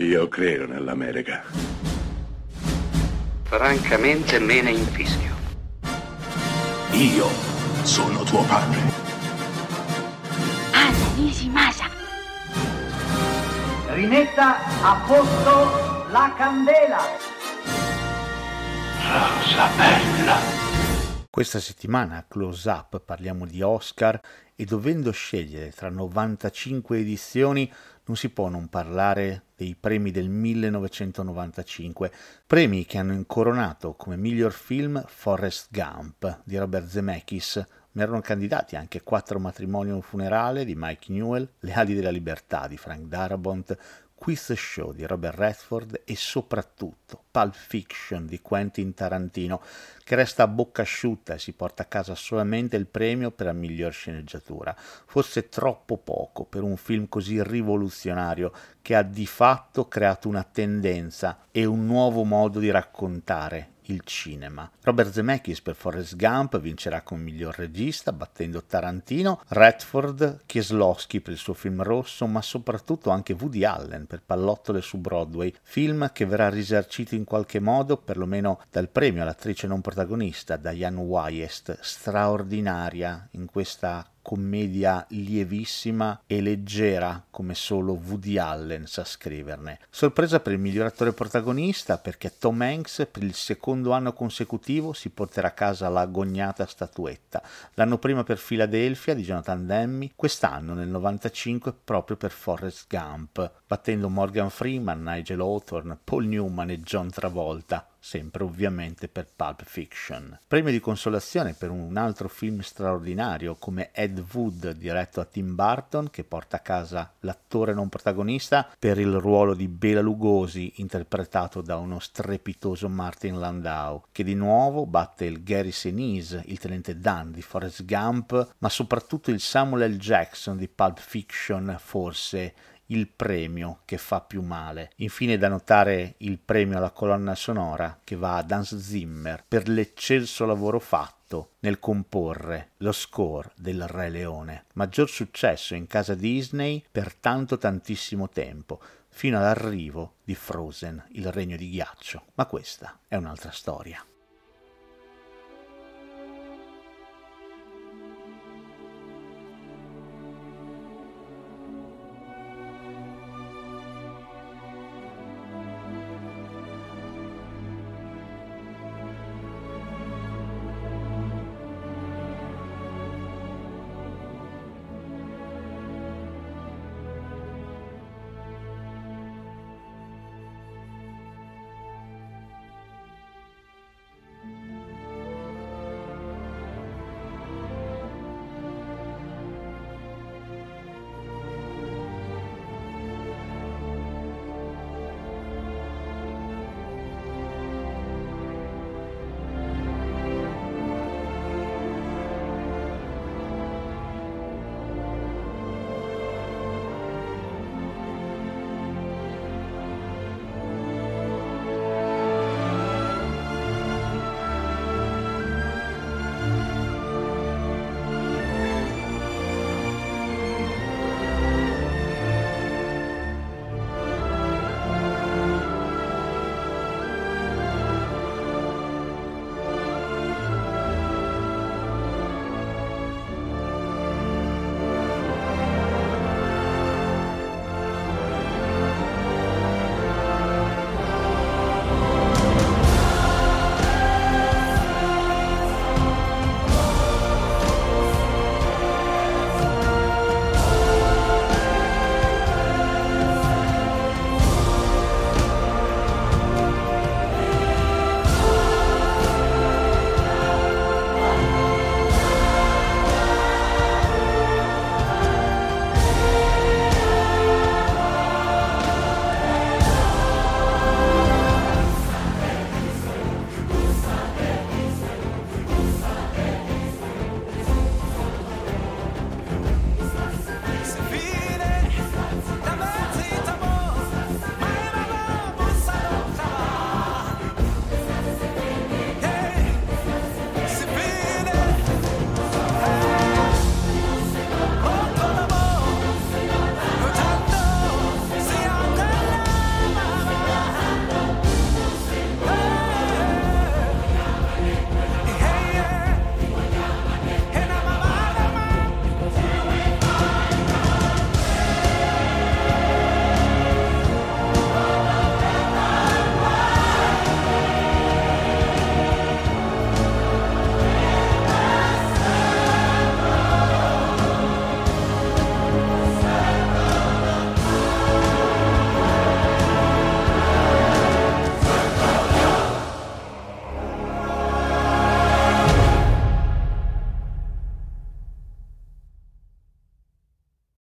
Io credo nell'America. Francamente me ne infischio. Io sono tuo padre. Anna Nishimasa. Rimetta a posto la candela. Rosa bella. Questa settimana a Close Up parliamo di Oscar e dovendo scegliere tra 95 edizioni non si può non parlare dei premi del 1995, premi che hanno incoronato come miglior film Forrest Gump di Robert Zemeckis, ma erano candidati anche Quattro matrimoni e un funerale di Mike Newell, Le ali della libertà di Frank Darabont, Quiz Show di Robert Redford e soprattutto Pulp Fiction di Quentin Tarantino, che resta a bocca asciutta e si porta a casa solamente il premio per la miglior sceneggiatura. Forse troppo poco per un film così rivoluzionario che ha di fatto creato una tendenza e un nuovo modo di raccontare il cinema. Robert Zemeckis per Forrest Gump vincerà come miglior regista battendo Tarantino, Redford, Kieslowski per il suo film Rosso, ma soprattutto anche Woody Allen per Pallottole su Broadway, film che verrà risarcito in qualche modo perlomeno dal premio all'attrice non protagonista Diane Wyest, straordinaria in questa commedia lievissima e leggera come solo Woody Allen sa scriverne. Sorpresa per il miglior attore protagonista perché Tom Hanks per il secondo anno consecutivo si porterà a casa la agognata statuetta. L'anno prima per Philadelphia di Jonathan Demme, quest'anno nel 95 proprio per Forrest Gump, battendo Morgan Freeman, Nigel Hawthorne, Paul Newman e John Travolta sempre ovviamente per Pulp Fiction. Premio di consolazione per un altro film straordinario come Ed Wood diretto a Tim Burton che porta a casa l'attore non protagonista per il ruolo di Bela Lugosi interpretato da uno strepitoso Martin Landau che di nuovo batte il Gary Sinise, il tenente Dan di Forrest Gump ma soprattutto il Samuel L. Jackson di Pulp Fiction forse il premio che fa più male. Infine da notare il premio alla colonna sonora che va ad Hans Zimmer per l'eccelso lavoro fatto nel comporre lo score del Re Leone, maggior successo in casa Disney per tanto tantissimo tempo, fino all'arrivo di Frozen, il regno di ghiaccio. Ma questa è un'altra storia.